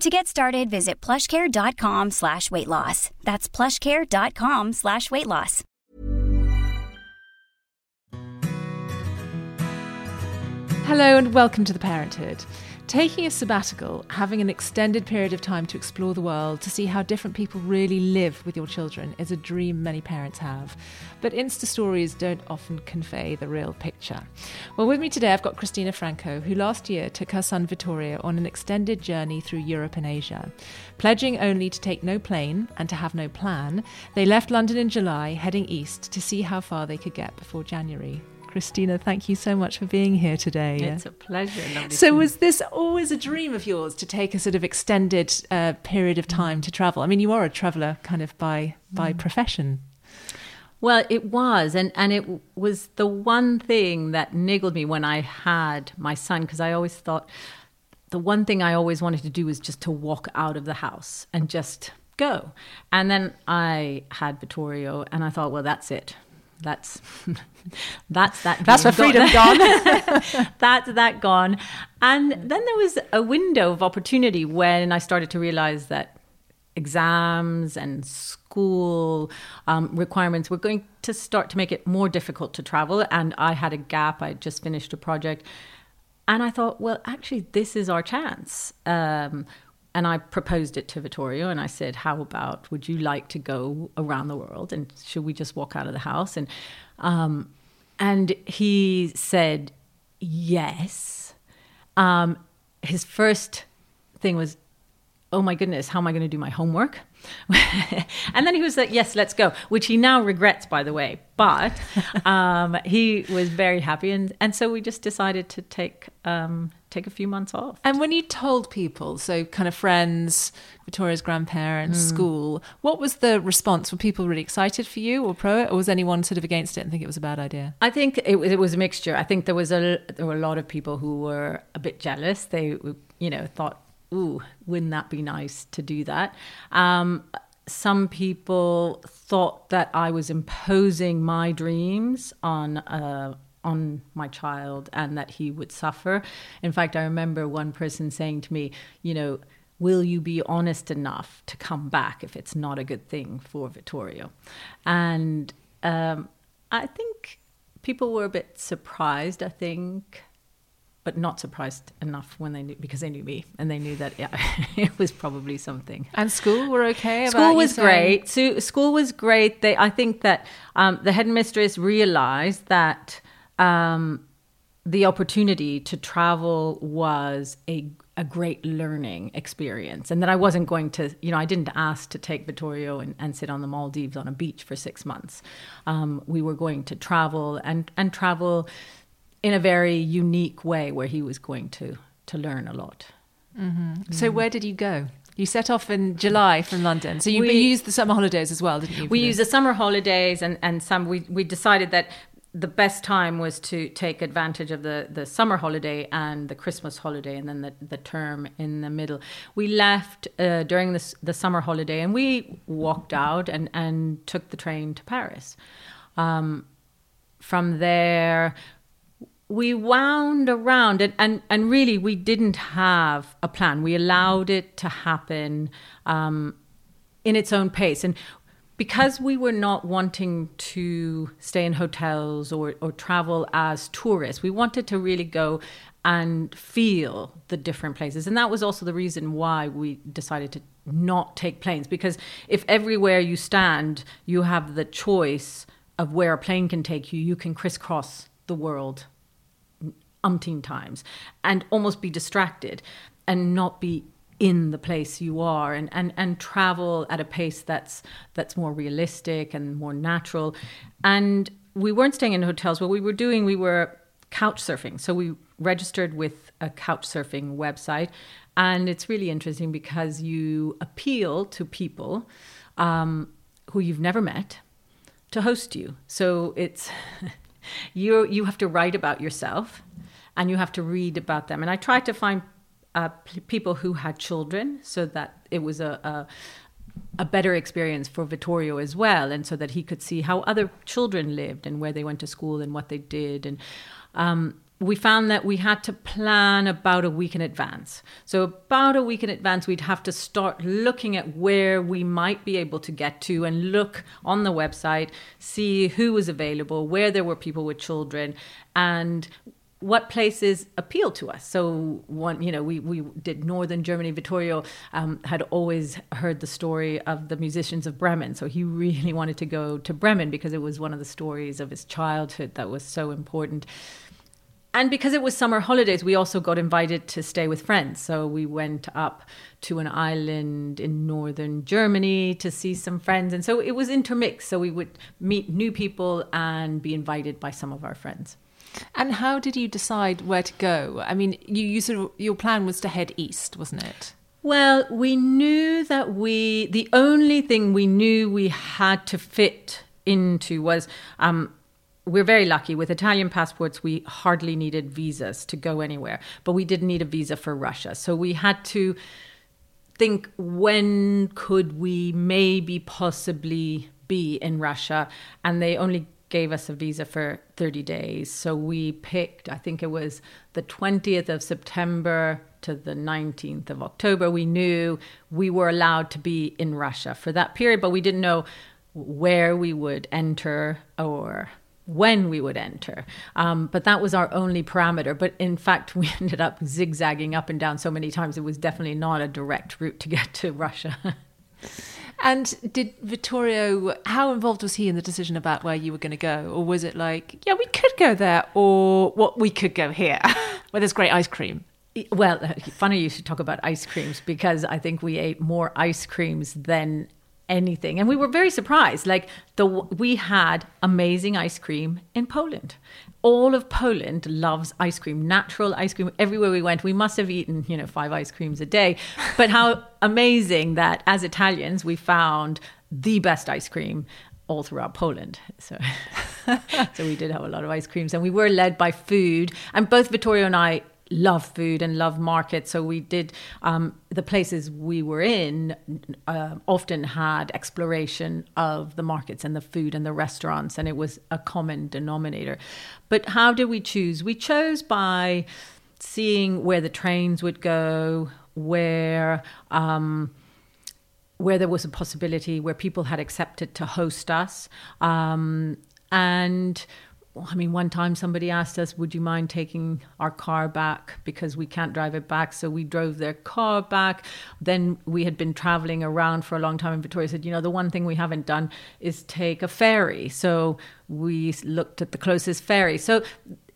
To get started, visit plushcare.com slash weight loss. That's plushcare.com slash weight loss. Hello and welcome to The Parenthood. Taking a sabbatical, having an extended period of time to explore the world, to see how different people really live with your children, is a dream many parents have. But Insta stories don't often convey the real picture. Well, with me today, I've got Christina Franco, who last year took her son Vittorio on an extended journey through Europe and Asia. Pledging only to take no plane and to have no plan, they left London in July, heading east to see how far they could get before January. Christina, thank you so much for being here today. It's a pleasure. So, was this always a dream of yours to take a sort of extended uh, period of time to travel? I mean, you are a traveller kind of by by profession. well, it was, and and it was the one thing that niggled me when I had my son because I always thought the one thing I always wanted to do was just to walk out of the house and just go. And then I had Vittorio, and I thought, well, that's it. That's that's that. That's for freedom gone. that's that gone. And then there was a window of opportunity when I started to realize that exams and school um, requirements were going to start to make it more difficult to travel. And I had a gap. I just finished a project. And I thought, well, actually, this is our chance. Um, and I proposed it to Vittorio and I said, How about would you like to go around the world? And should we just walk out of the house? And, um, and he said, Yes. Um, his first thing was, oh my goodness, how am I going to do my homework? and then he was like, yes, let's go, which he now regrets, by the way. But um, he was very happy. And, and so we just decided to take, um, take a few months off. And when you told people, so kind of friends, Vittorio's grandparents, school, what was the response? Were people really excited for you or pro it, or was anyone sort of against it and think it was a bad idea? I think it, was- it was a mixture. I think there was a there were a lot of people who were a bit jealous. They you know thought, "Ooh, wouldn't that be nice to do that?" Um, some people thought that I was imposing my dreams on uh, on my child and that he would suffer. In fact, I remember one person saying to me, "You know." Will you be honest enough to come back if it's not a good thing for Vittorio? And um, I think people were a bit surprised, I think, but not surprised enough when they knew because they knew me and they knew that yeah, it was probably something. And school were okay. about School was great. So, school was great. They, I think that um, the headmistress realized that um, the opportunity to travel was a a great learning experience, and that I wasn't going to, you know, I didn't ask to take Vittorio and, and sit on the Maldives on a beach for six months. Um, we were going to travel and and travel in a very unique way where he was going to to learn a lot. So where did you go? You set off in July from London. So you, We- you used the summer holidays as well, didn't you? we used the summer holidays and and some we we decided that the best time was to take advantage of the the summer holiday and the christmas holiday and then the, the term in the middle. We left uh, during the, the summer holiday and we walked out and and took the train to paris. Um, from there we wound around and, and, and really we didn't have a plan. We allowed it to happen um, in its own pace. And because we were not wanting to stay in hotels or, or travel as tourists we wanted to really go and feel the different places. And that was also the reason why we decided to not take planes. Because if everywhere you stand you have the choice of where a plane can take you, you can crisscross the world umpteen times and almost be distracted and not be in the place you are and, and, and travel at a pace that's that's more realistic and more natural. And we weren't staying in hotels. What we were doing, we were couch surfing. So we registered with a couch surfing website. And it's really interesting because you appeal to people um, who you've never met to host you. So it's you you have to write about yourself and you have to read about them. And I tried to find uh, p- people who had children so that it was a, a a better experience for Vittorio as well, and so that he could see how other children lived and where they went to school and what they did. And um, we found that we had to plan about a week in advance. So, about a week in advance, we'd have to start looking at where we might be able to get to and look on the website, see who was available, where there were people with children, and what places appeal to us. So one, you know, we, we did Northern Germany. Vittorio um, had always heard the story of the musicians of Bremen. So he really wanted to go to Bremen because it was one of the stories of his childhood that was so important and because it was summer holidays, we also got invited to stay with friends. So we went up to an island in northern Germany to see some friends. And so it was intermixed. So we would meet new people and be invited by some of our friends. And how did you decide where to go? I mean, you, you sort of, your plan was to head east, wasn't it? Well, we knew that we, the only thing we knew we had to fit into was um, we're very lucky with Italian passports. We hardly needed visas to go anywhere, but we did need a visa for Russia. So we had to think when could we maybe possibly be in Russia, and they only gave us a visa for 30 days. So we picked, I think it was the 20th of September to the 19th of October. We knew we were allowed to be in Russia for that period, but we didn't know where we would enter or when we would enter. Um, but that was our only parameter. But in fact, we ended up zigzagging up and down so many times, it was definitely not a direct route to get to Russia. and did Vittorio, how involved was he in the decision about where you were going to go? Or was it like, yeah, we could go there, or what, we could go here, where there's great ice cream? Well, uh, funny you should talk about ice creams because I think we ate more ice creams than anything. And we were very surprised. Like the we had amazing ice cream in Poland. All of Poland loves ice cream natural ice cream. Everywhere we went we must have eaten you know five ice creams a day. But how amazing that as Italians we found the best ice cream all throughout Poland. So, so we did have a lot of ice creams, and we were led by food. And both Vittorio and I love food and love markets. So we did um, the places we were in uh, often had exploration of the markets and the food and the restaurants, and it was a common denominator. But how did we choose? We chose by seeing where the trains would go, where. Um, where there was a possibility where people had accepted to host us um, and I mean, one time somebody asked us, Would you mind taking our car back because we can't drive it back? So we drove their car back. Then we had been traveling around for a long time, and Vittorio said, You know, the one thing we haven't done is take a ferry. So we looked at the closest ferry. So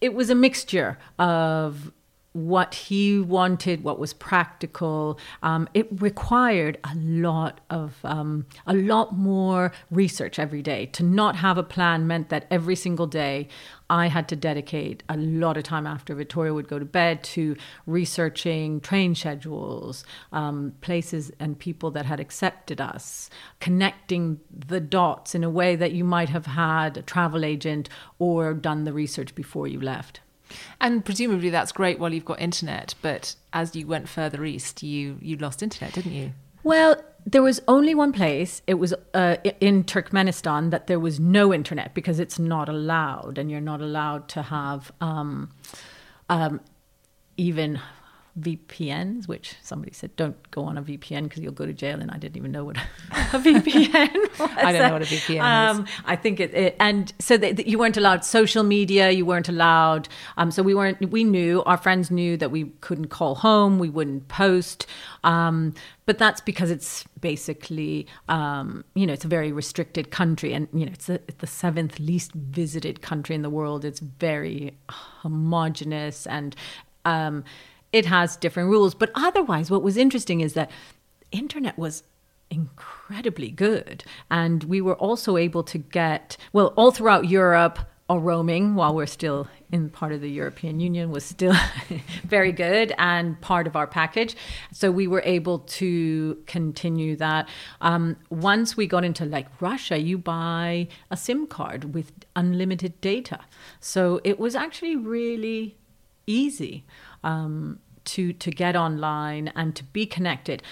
it was a mixture of what he wanted, what was practical. Um, it required a lot of um, a lot more research every day. To not have a plan meant that every single day I had to dedicate a lot of time after Vittorio would go to bed to researching train schedules, um, places and people that had accepted us, connecting the dots in a way that you might have had a travel agent or done the research before you left. And presumably that's great while you've got internet, but as you went further east, you you lost internet, didn't you? Well, there was only one place. It was uh, in Turkmenistan that there was no internet because it's not allowed, and you're not allowed to have um, um, even VPNs, which somebody said don't go on a VPN because you'll go to jail, and I didn't even know what a VPN was. I don't know what a VPN um, is. I think it, it and so that you weren't allowed social media, you weren't allowed. Um, so we weren't. We knew our friends knew that we couldn't call home, we wouldn't post. Um, but that's because it's basically, um, you know, it's a very restricted country, and you know, it's, a, it's the seventh least visited country in the world. It's very homogenous and um, it has different rules. But otherwise, what was interesting is that internet was incredibly good. And we were also able to get, well, all throughout Europe, our roaming while we're still in part of the European Union was still very good and part of our package. So we were able to continue that. Um, once we got into like Russia, you buy a SIM card with unlimited data. So it was actually really easy um, to to get online and to be connected.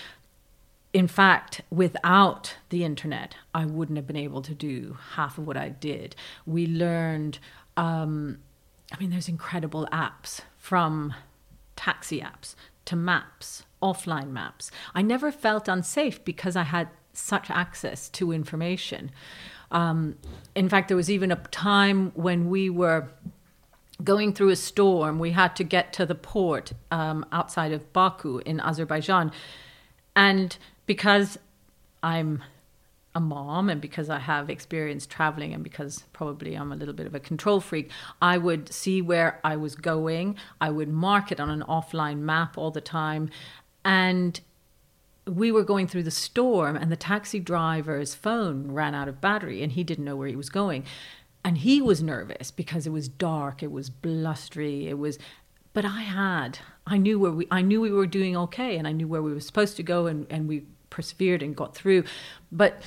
In fact, without the internet, I wouldn't have been able to do half of what I did. We learned, um, I mean, there's incredible apps from taxi apps to maps, offline maps. I never felt unsafe because I had such access to information. Um, in fact, there was even a time when we were going through a storm. We had to get to the port um, outside of Baku in Azerbaijan. And because I'm a mom and because I have experience traveling and because probably I'm a little bit of a control freak, I would see where I was going. I would mark it on an offline map all the time. And we were going through the storm and the taxi driver's phone ran out of battery and he didn't know where he was going and he was nervous because it was dark it was blustery it was but i had i knew where we i knew we were doing okay and i knew where we were supposed to go and, and we persevered and got through. But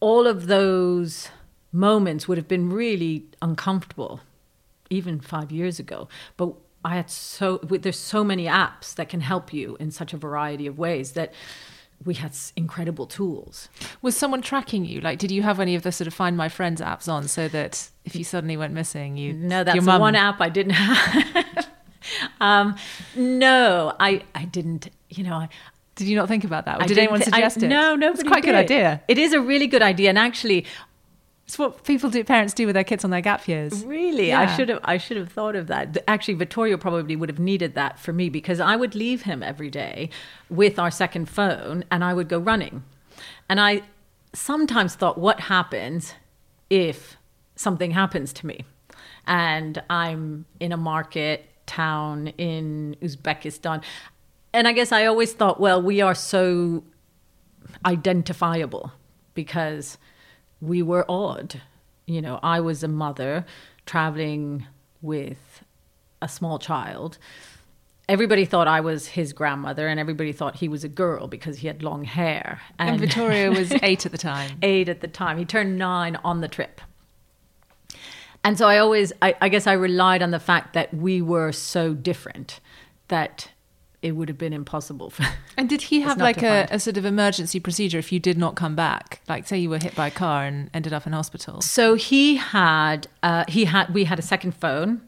all of those moments would have been really uncomfortable even five years ago. But i had so there's so many apps that can help you in such a variety of ways that we had incredible tools. Was someone tracking you? Like, did you have any of the sort of Find My Friends apps on so that if you suddenly went missing, you no, that's the one app I didn't have. um, no, I I didn't. You know, I, did you not think about that? Or did anyone suggest I, it? No, no, it's quite a good idea. It is a really good idea, and actually, it's what people do, parents do with their kids on their gap years. Really, yeah. I should have. I should have thought of that. Actually, Vittorio probably would have needed that for me because I would leave him every day with our second phone, and I would go running. And I sometimes thought, what happens if something happens to me, and I'm in a market town in Uzbekistan, and I guess I always thought, well, we are so identifiable because we were odd. You know, I was a mother traveling with a small child. Everybody thought I was his grandmother, and everybody thought he was a girl because he had long hair. And, and Vittorio was eight at the time. eight at the time. He turned nine on the trip. And so I always, I, I guess I relied on the fact that we were so different that it would have been impossible for. And did he have like a, a, sort of emergency procedure if you did not come back? Like, say you were hit by a car and ended up in hospital. So he had, uh, he had, we had a second phone,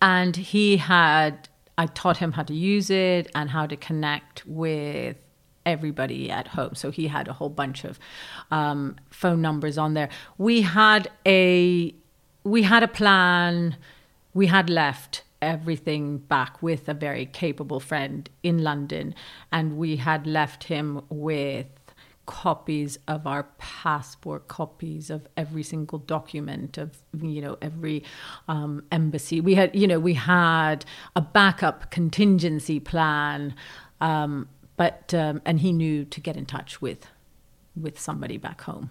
and he had. I taught him how to use it and how to connect with everybody at home. So he had a whole bunch of um, phone numbers on there. We had a we had a plan. We had left everything back with a very capable friend in London, and we had left him with copies of our passport, copies of every single document of you know every um, embassy. We had you know we had a backup contingency plan, um, but um, and he knew to get in touch with with somebody back home.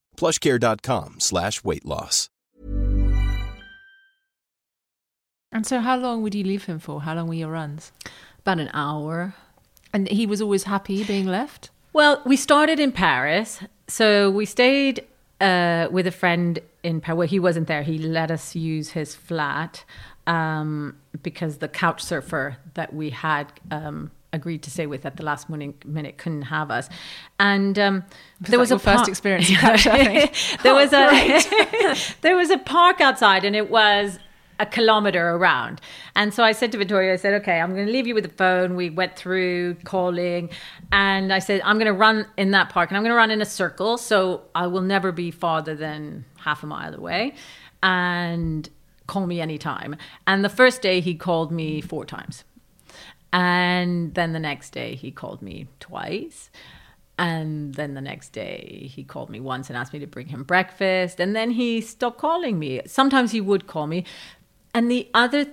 plushcare.com slash weight loss. And so, how long would you leave him for? How long were your runs? About an hour. And he was always happy being left? Well, we started in Paris. So we stayed uh, with a friend in Paris. Well, he wasn't there. He let us use his flat um, because the couch surfer that we had um, agreed to stay with at the last minute, minute couldn't have us. And um, there was a par- first experience. in couch surfing? there Oh, was a there was a park outside, and it was a kilometer around. And so I said to Vittorio, I said, okay, I'm going to leave you with the phone. We went through calling, and I said, I'm going to run in that park, and I'm going to run in a circle, so I will never be farther than half a mile away, and call me anytime. And the first day he called me four times. And then the next day he called me twice. And then the next day he called me once and asked me to bring him breakfast. And then he stopped calling me. Sometimes he would call me. And the other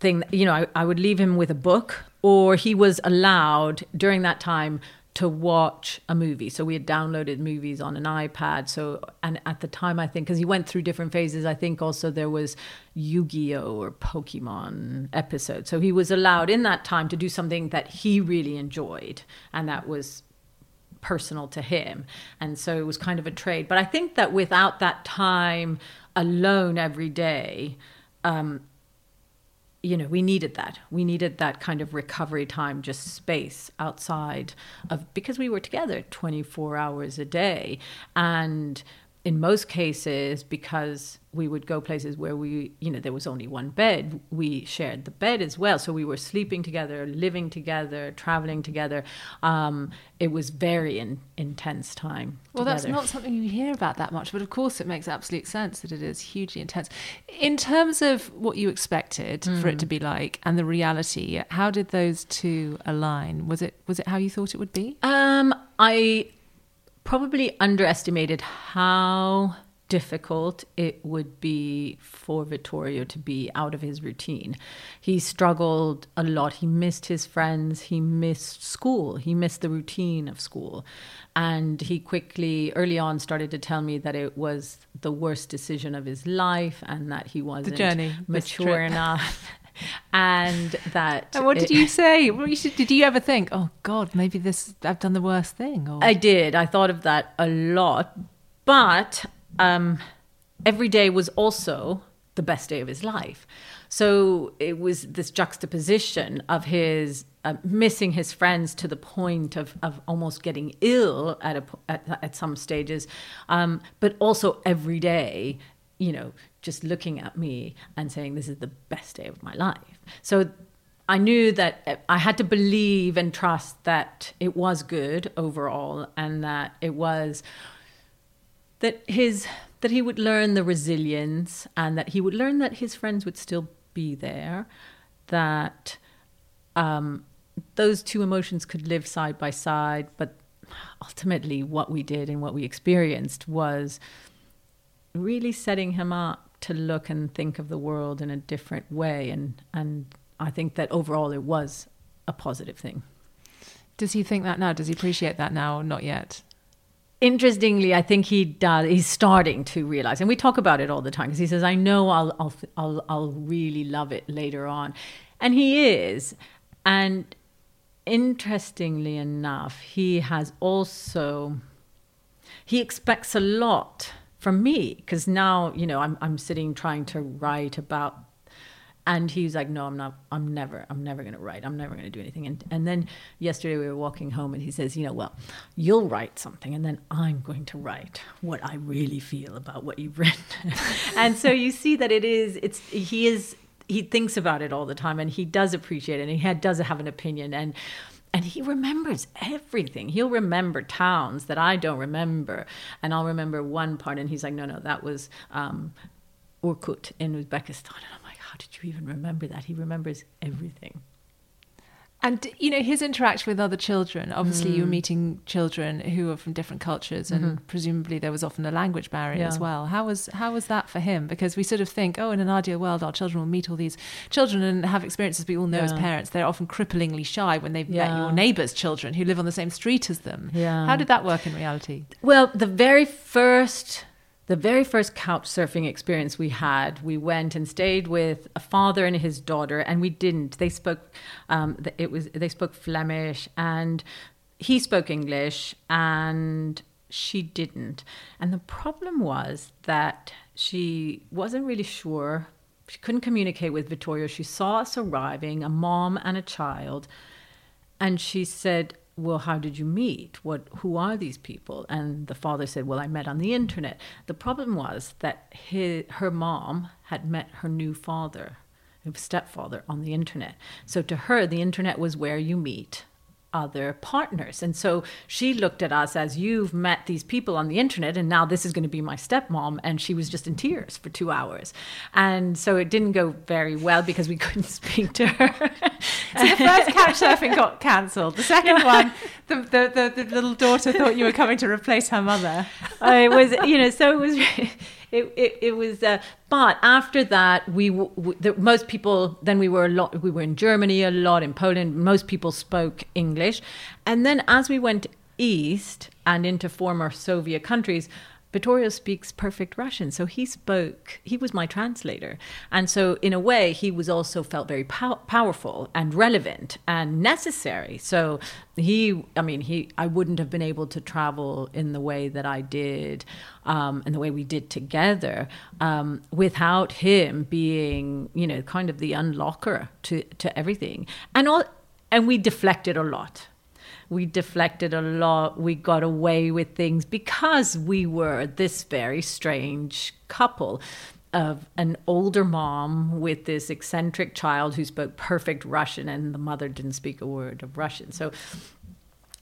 thing, you know, I, I would leave him with a book, or he was allowed during that time to watch a movie. So we had downloaded movies on an iPad. So, and at the time, I think, because he went through different phases, I think also there was Yu Gi Oh! or Pokemon episodes. So he was allowed in that time to do something that he really enjoyed. And that was personal to him. And so it was kind of a trade. But I think that without that time alone every day, um, you know, we needed that. We needed that kind of recovery time, just space outside of because we were together 24 hours a day. And in most cases, because we would go places where we, you know, there was only one bed, we shared the bed as well. So we were sleeping together, living together, traveling together. Um, it was very in, intense time. Well, that's not something you hear about that much, but of course it makes absolute sense that it is hugely intense. In terms of what you expected for it to be like and the reality, how did those two align? Was it was it how you thought it would be? Um, I probably underestimated how difficult it would be for Vittorio to be out of his routine. He struggled a lot. He missed his friends. He missed school. He missed the routine of school. And he quickly, early on, started to tell me that it was the worst decision of his life and that he wasn't mature enough. and that. And what did it- you say? What you should- Did you ever think, oh God, maybe this I've done the worst thing? Or I did. I thought of that a lot. But um, every day was also the best day of his life. So it was this juxtaposition of his uh, missing his friends to the point of, of almost getting ill at, a, at, at some stages, um, but also every day, you know, just looking at me and saying, This is the best day of my life. So I knew that I had to believe and trust that it was good overall and that it was that his that he would learn the resilience and that he would learn that his friends would still be there that um, those two emotions could live side by side but ultimately what we did and what we experienced was really setting him up to look and think of the world in a different way and and I think that overall it was a positive thing does he think that now? Does he appreciate that now or not yet? interestingly, I think he does. He's starting to realize, and we talk about it all the time because he says, "I know I'll, I'll, I'll, I'll really love it later on," and he is. And interestingly enough, he has also he expects a lot from me because now you know I'm I'm sitting trying to write about and he's like no i'm not i'm never i'm never going to write. I'm never going to do anything. And and then yesterday we were walking home and he says you know well you'll write something and then i'm going to write what i really feel about what you've written. And so you see that it is it's he is he thinks about it all the time and he does appreciate it and he had, does have an opinion and and he remembers everything. He'll remember towns that I don't remember, and I'll remember one part. And he's like, "No, no, that was um, Urgut in Uzbekistan." And I'm like, "How did you even remember that?" He remembers everything. And you know his interaction with other children. Obviously, mm. you were meeting children who are from different cultures, and mm-hmm. presumably there was often a language barrier yeah. as well. How was how was that for him? Because we sort of think, oh, in an ideal world, our children will meet all these children and have experiences we all know yeah. as parents. They're often cripplingly shy when they've yeah. met your neighbours' children who live on the same street as them. Yeah. How did that work in reality? Well, the very first the very first couch surfing experience we had, we went and stayed with a father and his daughter, and we didn't. They spoke, um, it was they spoke Flemish, and he spoke English, and she didn't. And the problem was that she wasn't really sure. She couldn't communicate with Vittorio. She saw us arriving, a mom and a child, and she said, well how did you meet what who are these people and the father said well i met on the internet the problem was that his, her mom had met her new father her stepfather on the internet so to her the internet was where you meet other partners. And so she looked at us as you've met these people on the internet, and now this is going to be my stepmom. And she was just in tears for two hours. And so it didn't go very well because we couldn't speak to her. So the first couch surfing got cancelled. The second one, the, the, the, the, little daughter thought you were coming to replace her mother. uh, it was, you know, so it was it, it, it was uh, but after that we the, most people then we were a lot we were in germany a lot in poland most people spoke english and then as we went east and into former soviet countries Vittorio speaks perfect Russian, so he spoke. He was my translator, and so in a way, he was also felt very pow- powerful and relevant and necessary. So he, I mean, he. I wouldn't have been able to travel in the way that I did, um, and the way we did together, um, without him being, you know, kind of the unlocker to to everything, and all. And we deflected a lot we deflected a lot. We got away with things because we were this very strange couple of an older mom with this eccentric child who spoke perfect Russian, and the mother didn't speak a word of Russian. So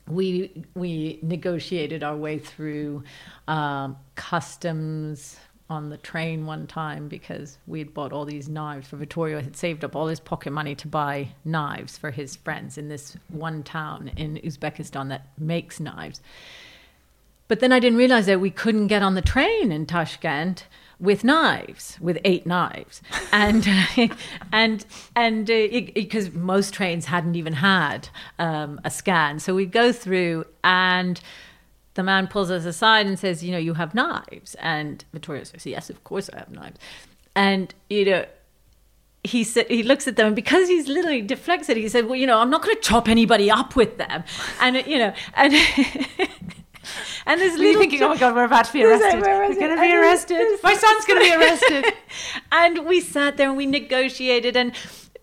we we negotiated our way through um, customs on the train one time because we had bought all these knives for Vittorio. Had saved up all his pocket money to buy knives for his friends in this one town in Uzbekistan that makes knives. But then I didn't realize that we couldn't get on the train in Tashkent with knives, with eight knives, and and and because uh, most trains hadn't even had um, a scan, so we go through and the man pulls us aside and says, You know, you have knives. And Vittorio says, Yes, of course I have knives. And, you know, he said he looks at them and because he's literally deflects it, he said, Well, you know, I'm not gonna chop anybody up with them. And you know, and And this little thinking, oh my god, we're about to be arrested. We're, we're going to be arrested. My son's going to be arrested. and we sat there and we negotiated, and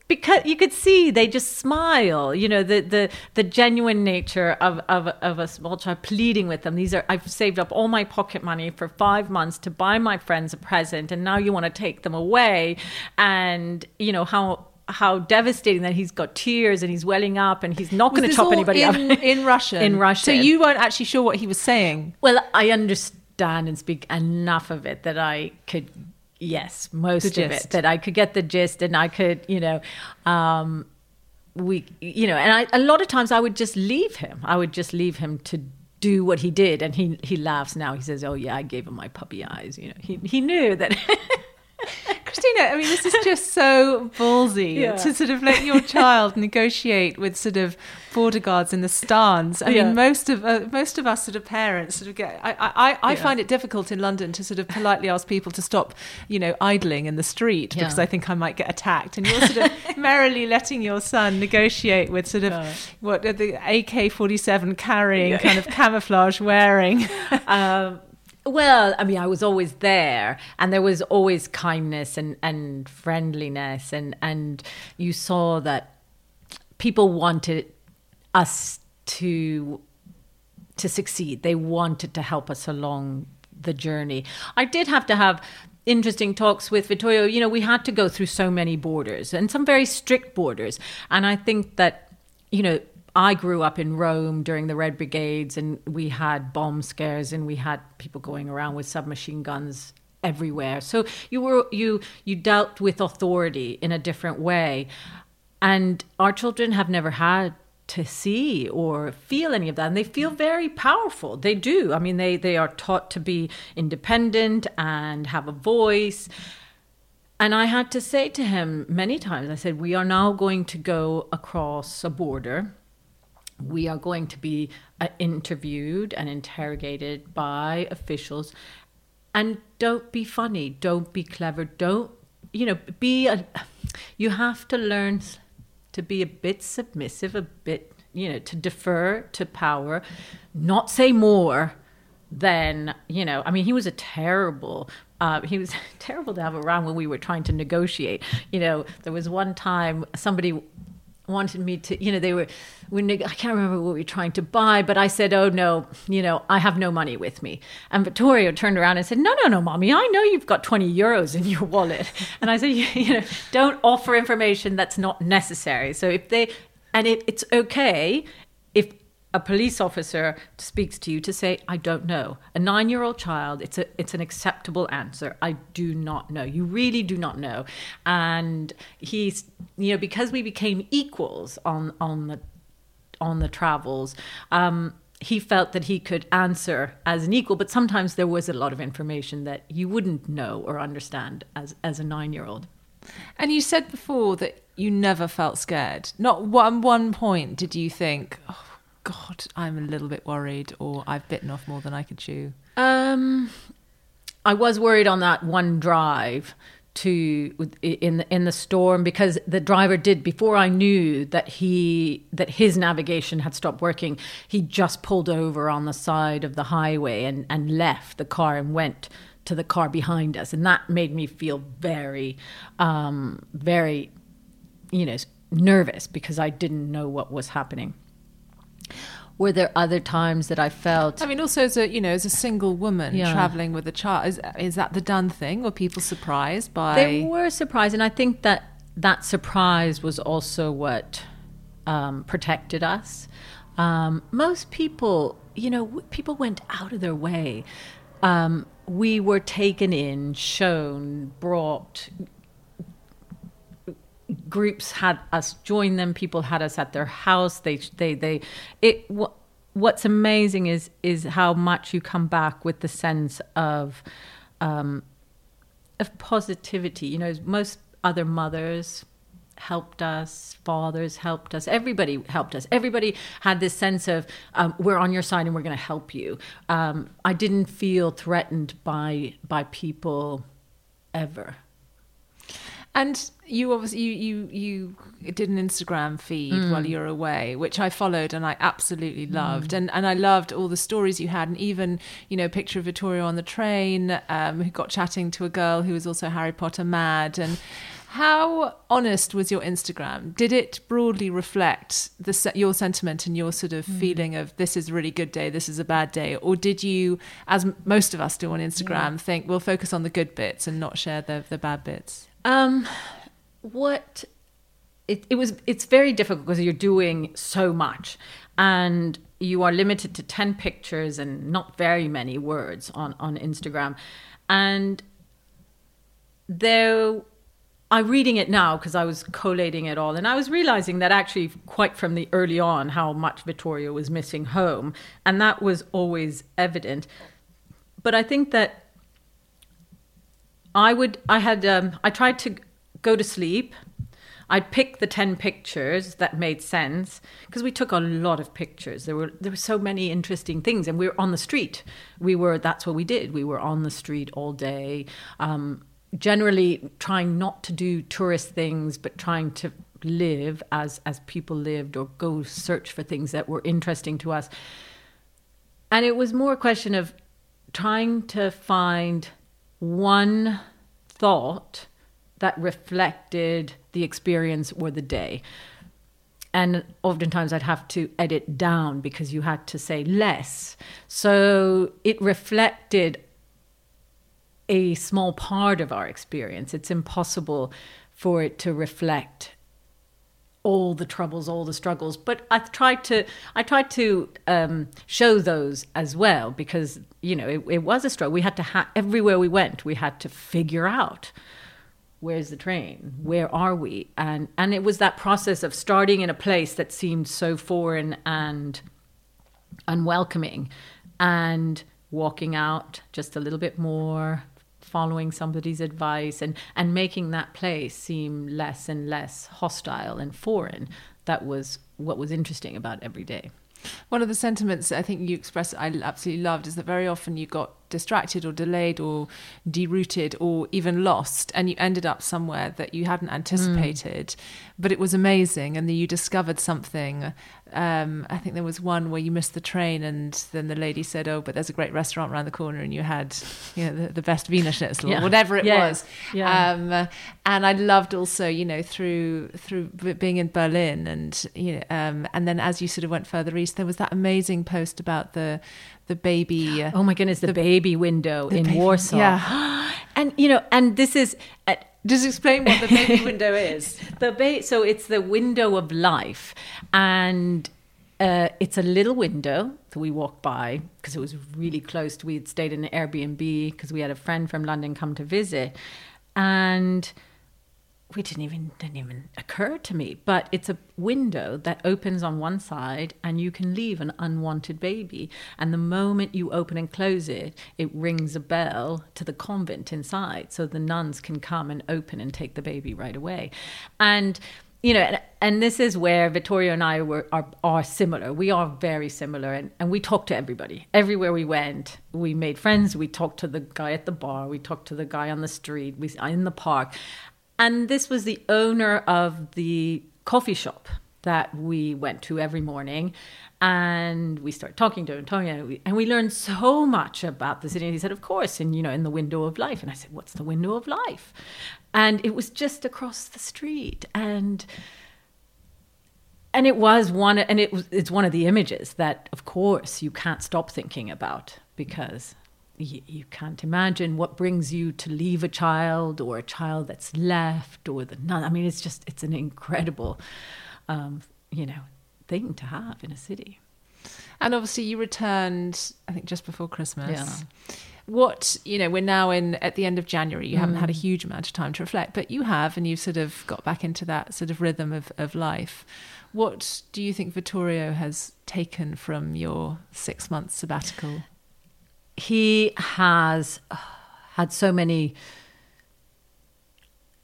because you could see they just smile you know the the the genuine nature of of, of a small child pleading with them these are i've saved up all my pocket money for five months to buy my friends a present and now you want to take them away and you know how how devastating that he's got tears and he's welling up and he's not going to chop anybody in, up in Russian. In Russian. So you weren't actually sure what he was saying. Well, I understand and speak enough of it that I could Yes, most of it. That I could get the gist and I could, you know, um, we, you know, and I, a lot of times I would just leave him. I would just leave him to do what he did, and he he laughs now. He says, "Oh yeah, I gave him my puppy eyes." You know, he he knew that. Christina, I mean, this is just so ballsy yeah. to sort of let your child negotiate with sort of border guards in the Stans. I yeah. mean, most of uh, most of us sort of parents sort of get. I I, I yeah. find it difficult in London to sort of politely ask people to stop, you know, idling in the street because I think I might get attacked. And you're sort of merrily letting your son negotiate with sort of what the AK forty seven carrying, kind of camouflage wearing. Um, well, I mean, I was always there, and there was always kindness and, and friendliness, and and you saw that people wanted us to to succeed. They wanted to help us along the journey. I did have to have interesting talks with Vittorio. You know, we had to go through so many borders and some very strict borders, and I think that you know I grew up in Rome during the Red Brigades, and we had bomb scares, and we had people going around with submachine guns everywhere. So you were you you dealt with authority in a different way. and our children have never had to see or feel any of that and they feel very powerful they do i mean they they are taught to be independent and have a voice and i had to say to him many times i said we are now going to go across a border we are going to be uh, interviewed and interrogated by officials and don't be funny don't be clever don't you know be a you have to learn to be a bit submissive, a bit, you know, to defer to power, not say more than, you know, I mean, he was a terrible uh, he was terrible to have around when we were trying to negotiate. You know, there was one time somebody wanted me to, you know, they were, when I can't remember what we were trying to buy, but I said, oh no, you know, I have no money with me. And Vittorio turned around and said, no, no, no, mommy, I know you've got 20 euros in your wallet. And I said, you know, don't offer information that's not necessary. So if they, and it, it's okay a police officer speaks to you to say i don't know. A 9 year old child it's a it's an acceptable answer. I do not know. You really do not know. And he's you know because we became equals on on the on the travels um, he felt that he could answer as an equal but sometimes there was a lot of information that you wouldn't know or understand as as a 9 year old and you said before that you never felt scared. Not one one point did you think oh, God, I'm a little bit worried, or I've bitten off more than I could chew? Um, I was worried on that one drive to in the in the storm because the driver did before I knew that he that his navigation had stopped working. He just pulled over on the side of the highway and and left the car and went to the car behind us, and that made me feel very, um, very, you know, nervous because I didn't know what was happening were there other times that I felt? I mean, also as a you know as a single woman yeah. traveling with a child, is is that the done thing? Were people surprised by? They were surprised, and I think that that surprise was also what um, protected us. Um, most people, you know, people went out of their way. Um, we were taken in, shown, brought, groups had us join them people had us at their house. They they they it what's amazing is is how much you come back with the sense of um of positivity. You know most other mothers helped us fathers helped us everybody helped us. Everybody had this sense of um, we're on your side and we're going to help you. Um, i didn't feel threatened by by people ever and you obviously you you you did an Instagram feed mm. while you were away, which I followed and I absolutely mm. loved, mm. and and I loved all the stories you had, and even you know a picture of Vittorio on the train um, who got chatting to a girl who was also Harry Potter mad, and how honest was your Instagram? Did it broadly reflect the your sentiment and your sort of mm. feeling of this is a really good day, this is a bad day, or did you, as most of us do on Instagram, yeah. think we'll focus on the good bits and not share the the bad bits? Um, what it, it was it's very difficult because you're doing so much and you are limited to 10 pictures and not very many words on on Instagram and though I'm reading it now because I was collating it all, and I was realizing that actually, quite from the early on, how much Vittorio was missing home, and that was always evident. But I think that I would, I had, um, I tried to go to sleep. I'd pick the 10 pictures that made sense because we took a lot of pictures. There were there were so many interesting things and we were on the street. We were that's what we did. We were on the street all day. Um, generally trying not to do tourist things but trying to live as as people lived or go search for things that were interesting to us. And it was more a question of trying to find one thought that reflected the experience or the day. And oftentimes I'd have to edit down because you had to say less. So it reflected a small part of our experience. It's impossible for it to reflect all the troubles, all the struggles. But I tried to, I tried to um, show those as well because you know it, it was a struggle. We had to ha- everywhere we went, we had to figure out where's the train where are we and and it was that process of starting in a place that seemed so foreign and unwelcoming and walking out just a little bit more following somebody's advice and and making that place seem less and less hostile and foreign that was what was interesting about every day. One of the sentiments I think you expressed I absolutely loved is that very often you got distracted or delayed or derouted or even lost and you ended up somewhere that you hadn't anticipated mm. but it was amazing and then you discovered something um, i think there was one where you missed the train and then the lady said oh but there's a great restaurant around the corner and you had you know the, the best wiener schnitzel yeah. or whatever it yeah. was yeah. Um, and i loved also you know through through being in berlin and you know um, and then as you sort of went further east there was that amazing post about the the baby. Oh my goodness, the, the baby window the in baby, Warsaw. Yeah. and you know, and this is uh, just explain what the baby window is. The ba- so it's the window of life, and uh, it's a little window that we walked by because it was really close. To, we had stayed in an Airbnb because we had a friend from London come to visit, and we didn't even didn't even occur to me but it's a window that opens on one side and you can leave an unwanted baby and the moment you open and close it it rings a bell to the convent inside so the nuns can come and open and take the baby right away and you know, and, and, this is where Vittorio and I were are, are similar. We are very similar, and, and we talk to everybody. Everywhere we went, we made friends. We talked to the guy at the bar. We talked to the guy on the street. We in the park, and this was the owner of the coffee shop that we went to every morning. And we started talking to talking, and we, and we learned so much about the city. And he said, "Of course, and you know, in the window of life." And I said, "What's the window of life?" And it was just across the street, and and it was one, and it was it's one of the images that, of course, you can't stop thinking about because you, you, can't imagine what brings you to leave a child or a child that's left or the nun. I mean, it's just it's an incredible, um, you know, thing to have in a city. And obviously, you returned, I think, just before Christmas. Yeah. What you know, we're now in at the end of January. You mm. haven't had a mm. huge amount of time to reflect, but you have, and you've sort of got back into that sort of rhythm of, of life. What do you think Vittorio has taken from your six month sabbatical? He has had so many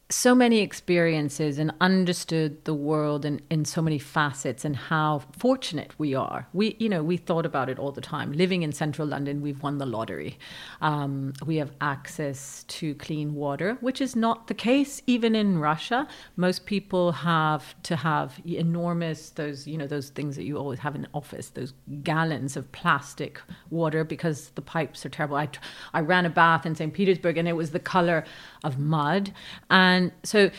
so many experiences and understood the world in, in so many facets and how fortunate we are. We, you know, we thought about it all the time. Living in central London, we've won the lottery. Um, we have access to clean water, which is not the case even in Russia. Most people have to have enormous, those, you know, those things that you always have in office, those gallons of plastic water because the pipes are terrible. I, I ran a bath in St. Petersburg and it was the color of mud. And so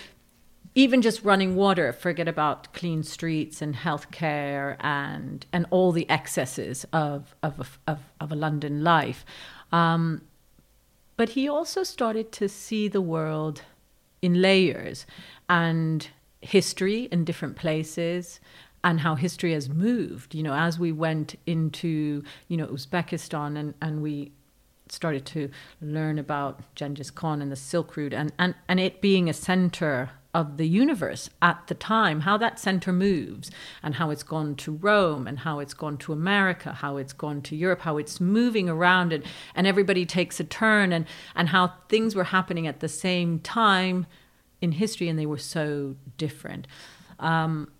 even just running water, forget about clean streets and healthcare and and all the excesses of of of, of a London life. Um, but he also started to see the world in layers and history in different places and how history has moved. You know, as we went into you know Uzbekistan and and we started to learn about Genghis Khan and the Silk Route and, and, and it being a center of the universe at the time, how that center moves and how it's gone to Rome and how it's gone to America, how it's gone to Europe, how it's moving around and, and everybody takes a turn and, and how things were happening at the same time in history and they were so different. Um,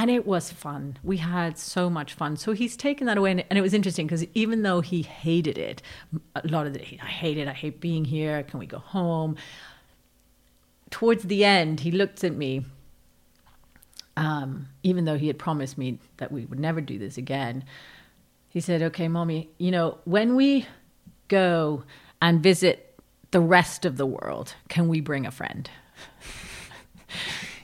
and it was fun. We had so much fun. So he's taken that away, and, and it was interesting because even though he hated it, a lot of it, I hate it. I hate being here. Can we go home? Towards the end, he looked at me. Um, even though he had promised me that we would never do this again, he said, "Okay, mommy, you know when we go and visit the rest of the world, can we bring a friend?"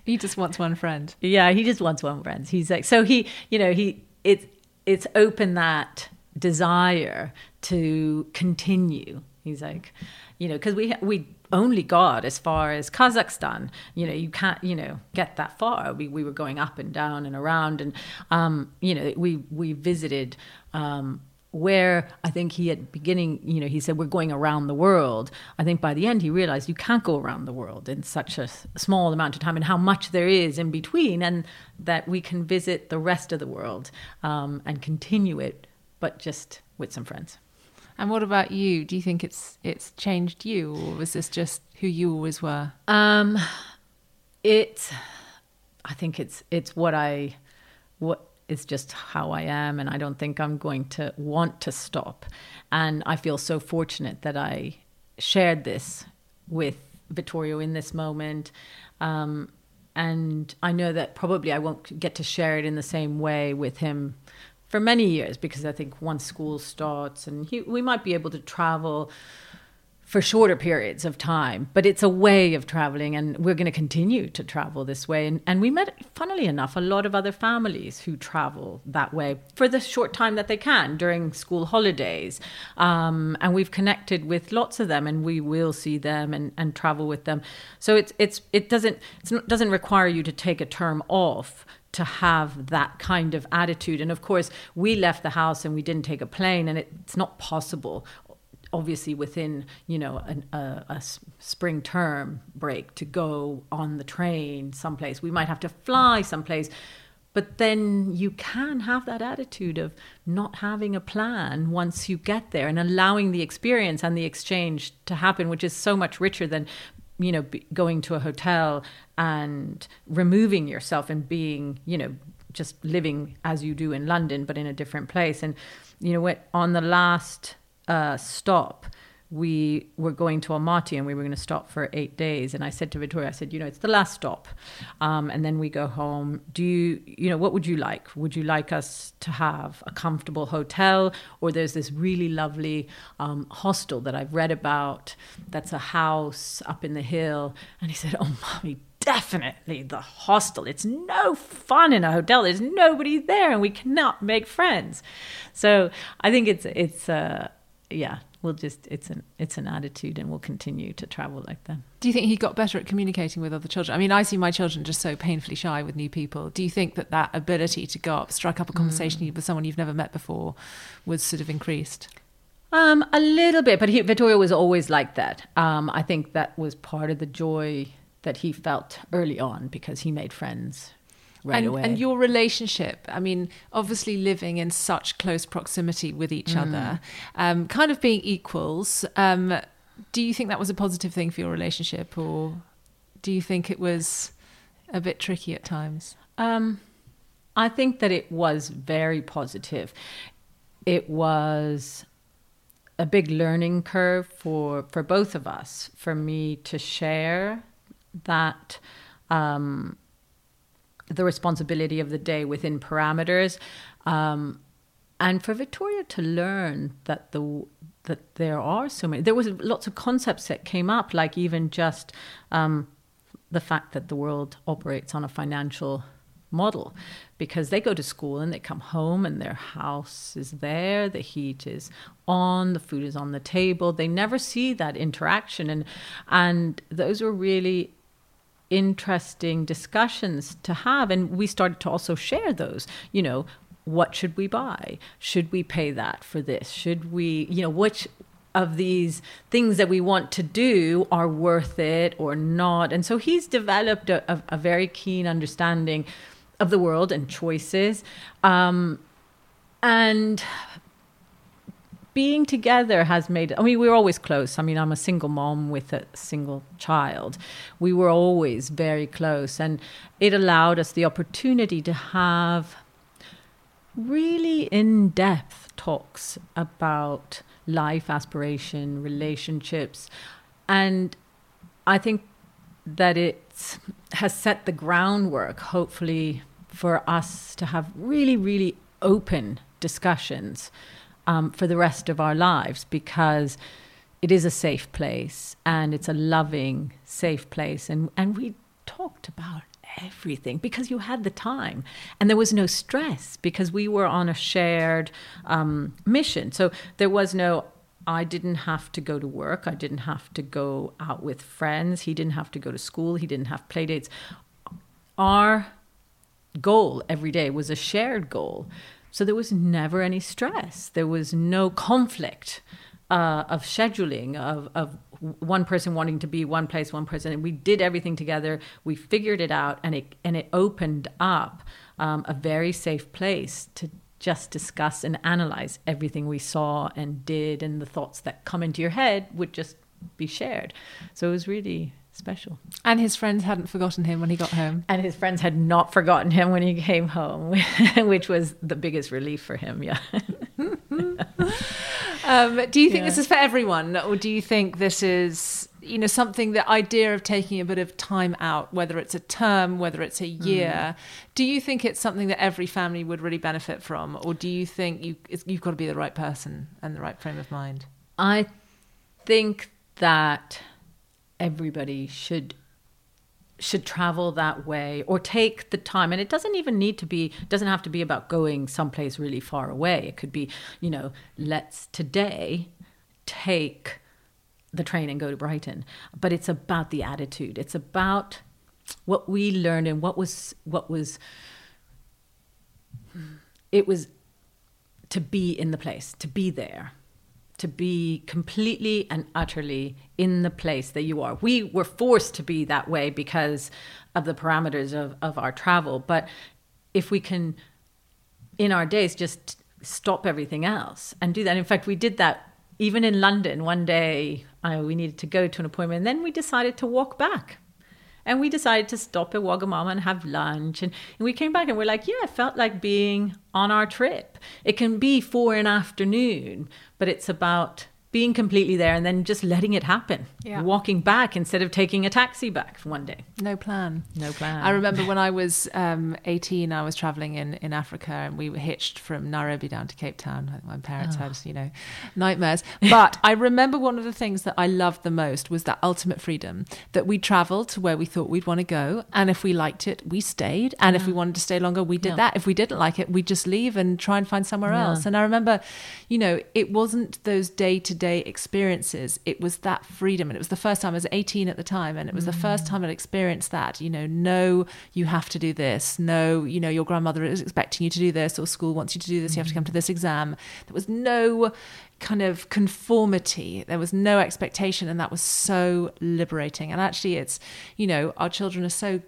He just wants one friend. Yeah, he just wants one friend. He's like, so he, you know, he, it's, it's open that desire to continue. He's like, you know, because we, we only got as far as Kazakhstan. You know, you can't, you know, get that far. We, we were going up and down and around. And, um, you know, we, we visited, um, where I think he at beginning, you know, he said we're going around the world. I think by the end he realized you can't go around the world in such a small amount of time, and how much there is in between, and that we can visit the rest of the world um, and continue it, but just with some friends. And what about you? Do you think it's it's changed you, or was this just who you always were? Um, it's, I think it's it's what I, what is just how I am, and I don't think I'm going to want to stop. And I feel so fortunate that I shared this with Vittorio in this moment. Um, and I know that probably I won't get to share it in the same way with him for many years because I think once school starts and he, we might be able to travel for shorter periods of time, but it's a way of traveling, and we're going to continue to travel this way. And, and we met, funnily enough, a lot of other families who travel that way for the short time that they can during school holidays. Um, and we've connected with lots of them, and we will see them and, and travel with them. So it's it's it doesn't it doesn't require you to take a term off to have that kind of attitude. And of course, we left the house and we didn't take a plane, and it's not possible obviously within you know an, a, a, spring term break to go on the train someplace. We might have to fly someplace. But then you can have that attitude of not having a plan once you get there and allowing the experience and the exchange to happen which is so much richer than you know going to a hotel and removing yourself and being you know just living as you do in London but in a different place. And you know on the last uh, stop, we were going to Almaty and we were going to stop for eight days. And I said to Vittorio, I said, you know, it's the last stop. Um, and then we go home. Do you, you know, what would you like? Would you like us to have a comfortable hotel? Or there's this really lovely um, hostel that I've read about that's a house up in the hill. And he said, oh, mommy, definitely the hostel. It's no fun in a hotel. There's nobody there and we cannot make friends. So I think it's, it's, uh, yeah, we'll just it's an it's an attitude and we'll continue to travel like that. Do you think he got better at communicating with other children? I mean, I see my children just so painfully shy with new people. Do you think that that ability to go up, strike up a conversation mm. with someone you've never met before was sort of increased? Um, a little bit, but he, Vittorio was always like that. Um, I think that was part of the joy that he felt early on because he made friends right and, away. And your relationship, I mean, obviously living in such close proximity with each mm. other, um, kind of being equals. Um, do you think that was a positive thing for your relationship, or do you think it was a bit tricky at times? Um, I think that it was very positive. It was a big learning curve for for both of us. For me to share that um, the responsibility of the day within parameters. Um, and for Vittorio to learn that the that there are so many, there was lots of concepts that came up, like even just um, the fact that the world operates on a financial model, because they go to school and they come home and their house is there, the heat is on, the food is on the table. They never see that interaction, and and those were really interesting discussions to have. And we started to also share those, you know, what should we buy? Should we pay that for this? Should we, you know, which of these things that we want to do are worth it or not? And so he's developed a, a, a very keen understanding of the world and choices. Um, and being together has made i mean we were always close. I mean i'm a single mom with a single child. We were always very close and it allowed us the opportunity to have really in-depth talks about life aspiration relationships. And i think that it has set the groundwork hopefully for us to have really really open discussions um, for the rest of our lives because it is a safe place and it's a loving, safe place. And, and we talked about everything because you had the time and there was no stress because we were on a shared um, mission. So there was no, I didn't have to go to work. I didn't have to go out with friends. He didn't have to go to school. He didn't have play dates. Our goal every day was a shared goal. So there was never any stress. There was no conflict uh, of scheduling, of, of one person wanting to be one place, one person. And we did everything together. We figured it out, and it and it opened up um, a very safe place to just discuss and analyze everything we saw and did, and the thoughts that come into your head would just be shared. So it was really special. And his friends hadn't forgotten him when he got home. And his friends had not forgotten him when he came home, which was the biggest relief for him. Yeah. um, do you think yeah. this is for everyone, or do you think this is, you know, something the idea of taking a bit of time out, whether it's a term, whether it's a year, mm. do you think it's something that every family would really benefit from, or do you think you you've got to be the right person and the right frame of mind? I think that everybody should should travel that way or take the time. And it doesn't even need to be doesn't have to be about going someplace really far away. It could be you know let's today take the train and go to brighton. But it's about the attitude. It's about what we learned and what was what was it was to be in the place to be there to be completely and utterly in the place that you are. We were forced to be that way because of the parameters of, of our travel. But if we can, in our days, just stop everything else and do that. In fact, we did that even in London one day. Uh, we needed to go to an appointment, and then we decided to walk back and we decided to stop at Wagamama and have lunch. And, and we came back and we're like, yeah, it felt like being on our trip. It can be for an afternoon, but it's about being completely there and then just letting it happen. Yeah. Walking back instead of taking a taxi back for one day. No plan. No plan. I remember when I was um, 18, I was traveling in, in Africa and we were hitched from Nairobi down to Cape Town. My parents oh. had, you know, nightmares. But I remember one of the things that I loved the most was that ultimate freedom that we traveled to where we thought we'd want to go. And if we liked it, we stayed. And yeah. if we wanted to stay longer, we did yeah. that. If we didn't like it, we'd just leave and try and find somewhere else. And I remember, you know, it wasn't those day to day experiences. It was that freedom. And it was the first time, I was 18 at the time, and it was mm. the first mm. time I'd experienced that. You know, no, you have to do this. No, you know, your grandmother is expecting you to do this, or school wants you to do this. You have to come to this exam. There was no kind of conformity. There was no expectation, and that was so liberating. And actually, it's, you know, our children are so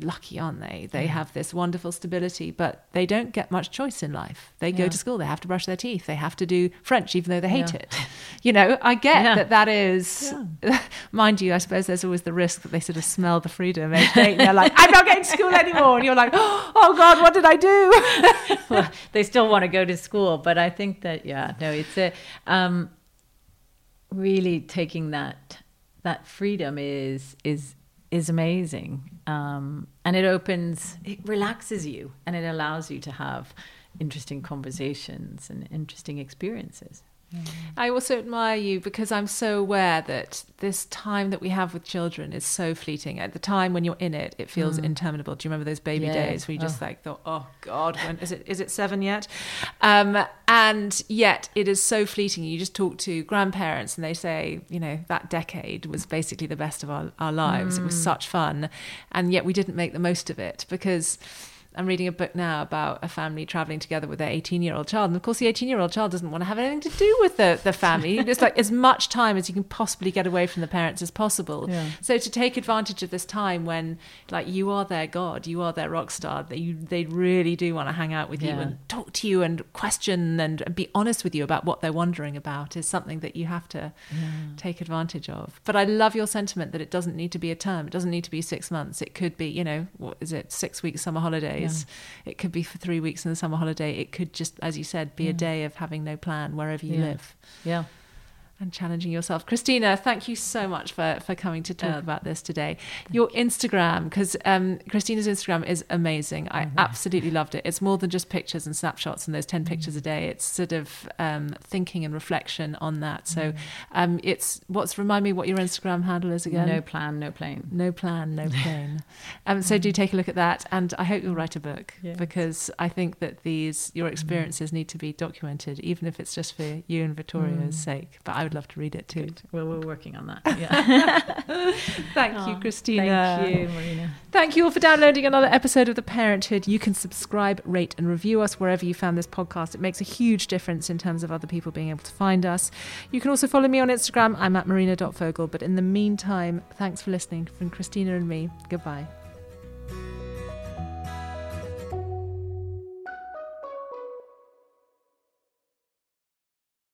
lucky, aren't they? They have this wonderful stability, but they don't get much choice in life. They go to school, they have to brush their teeth, they have to do French, even though they hate yeah. it. You know, I get yeah. that that is, mind you, I suppose there's always the risk that they sort of smell the freedom age eight, and they're like, I'm not going to school anymore. And you're like, oh God, what did I do? well, they still want to go to school, but I think that, yeah, no, it's a, um, really taking that that freedom is is is amazing. Um, and it opens, it relaxes you and it allows you to have interesting conversations and interesting experiences. Mm. I also admire you because I'm so aware that this time that we have with children is so fleeting. At the time when you're in it, it feels mm. interminable. Do you remember those baby yeah. days where you just oh. like thought, "Oh God, when is it? Is it seven yet?" Um, and yet it is so fleeting. You just talk to grandparents and they say, you know, that decade was basically the best of our, our lives. Mm. It was mm. such fun, and yet we didn't make the most of it because I'm reading a book now about a family traveling together with their 18 year old child. And of course, the 18 year old child doesn't want to have anything to do with the, the family. It's like as much time as you can possibly get away from the parents as possible. Yeah. So to take advantage of this time when, like, you are their God, you are their rock star, they, you, they really do want to hang out with yeah. you and talk to you and question and, and, be honest with you about what they're wondering about is something that you have to yeah. take advantage of. But I love your sentiment that it doesn't need to be a term, it doesn't need to be six months. It could be, you know, what is it, six weeks summer holidays yeah. It could be for three weeks in the summer holiday. It could just, as you said, be yeah. a day of having no plan wherever you live. Yeah and challenging yourself. Christina, thank you so much for, for coming to talk about this today. Your Instagram, because um, Christina's Instagram is amazing. I mm-hmm. absolutely loved it. It's more than just pictures and snapshots and those 10 mm-hmm. pictures a day. It's sort of um, thinking and reflection on that. So mm-hmm. um, it's, what's, remind me what your Instagram handle is again? No plan, no plane. No plan, no plane. um, so do take a look at that. And I hope you'll write a book yeah. because I think that these, your mm-hmm. experiences need to be documented, even if it's just for you and Vittorio's mm. sake. But I would love to read it too. Good. Well, we're working on that. Yeah. Thank Oh, you, Christina. Thank you, Marina. Thank you all for downloading another episode of The Parenthood. You can subscribe, rate, and review us wherever you found this podcast. It makes a huge difference in terms of other people being able to find us. You can also follow me on Instagram. I'm at marina.fogle. But in the meantime, thanks for listening from Christina and me. Goodbye.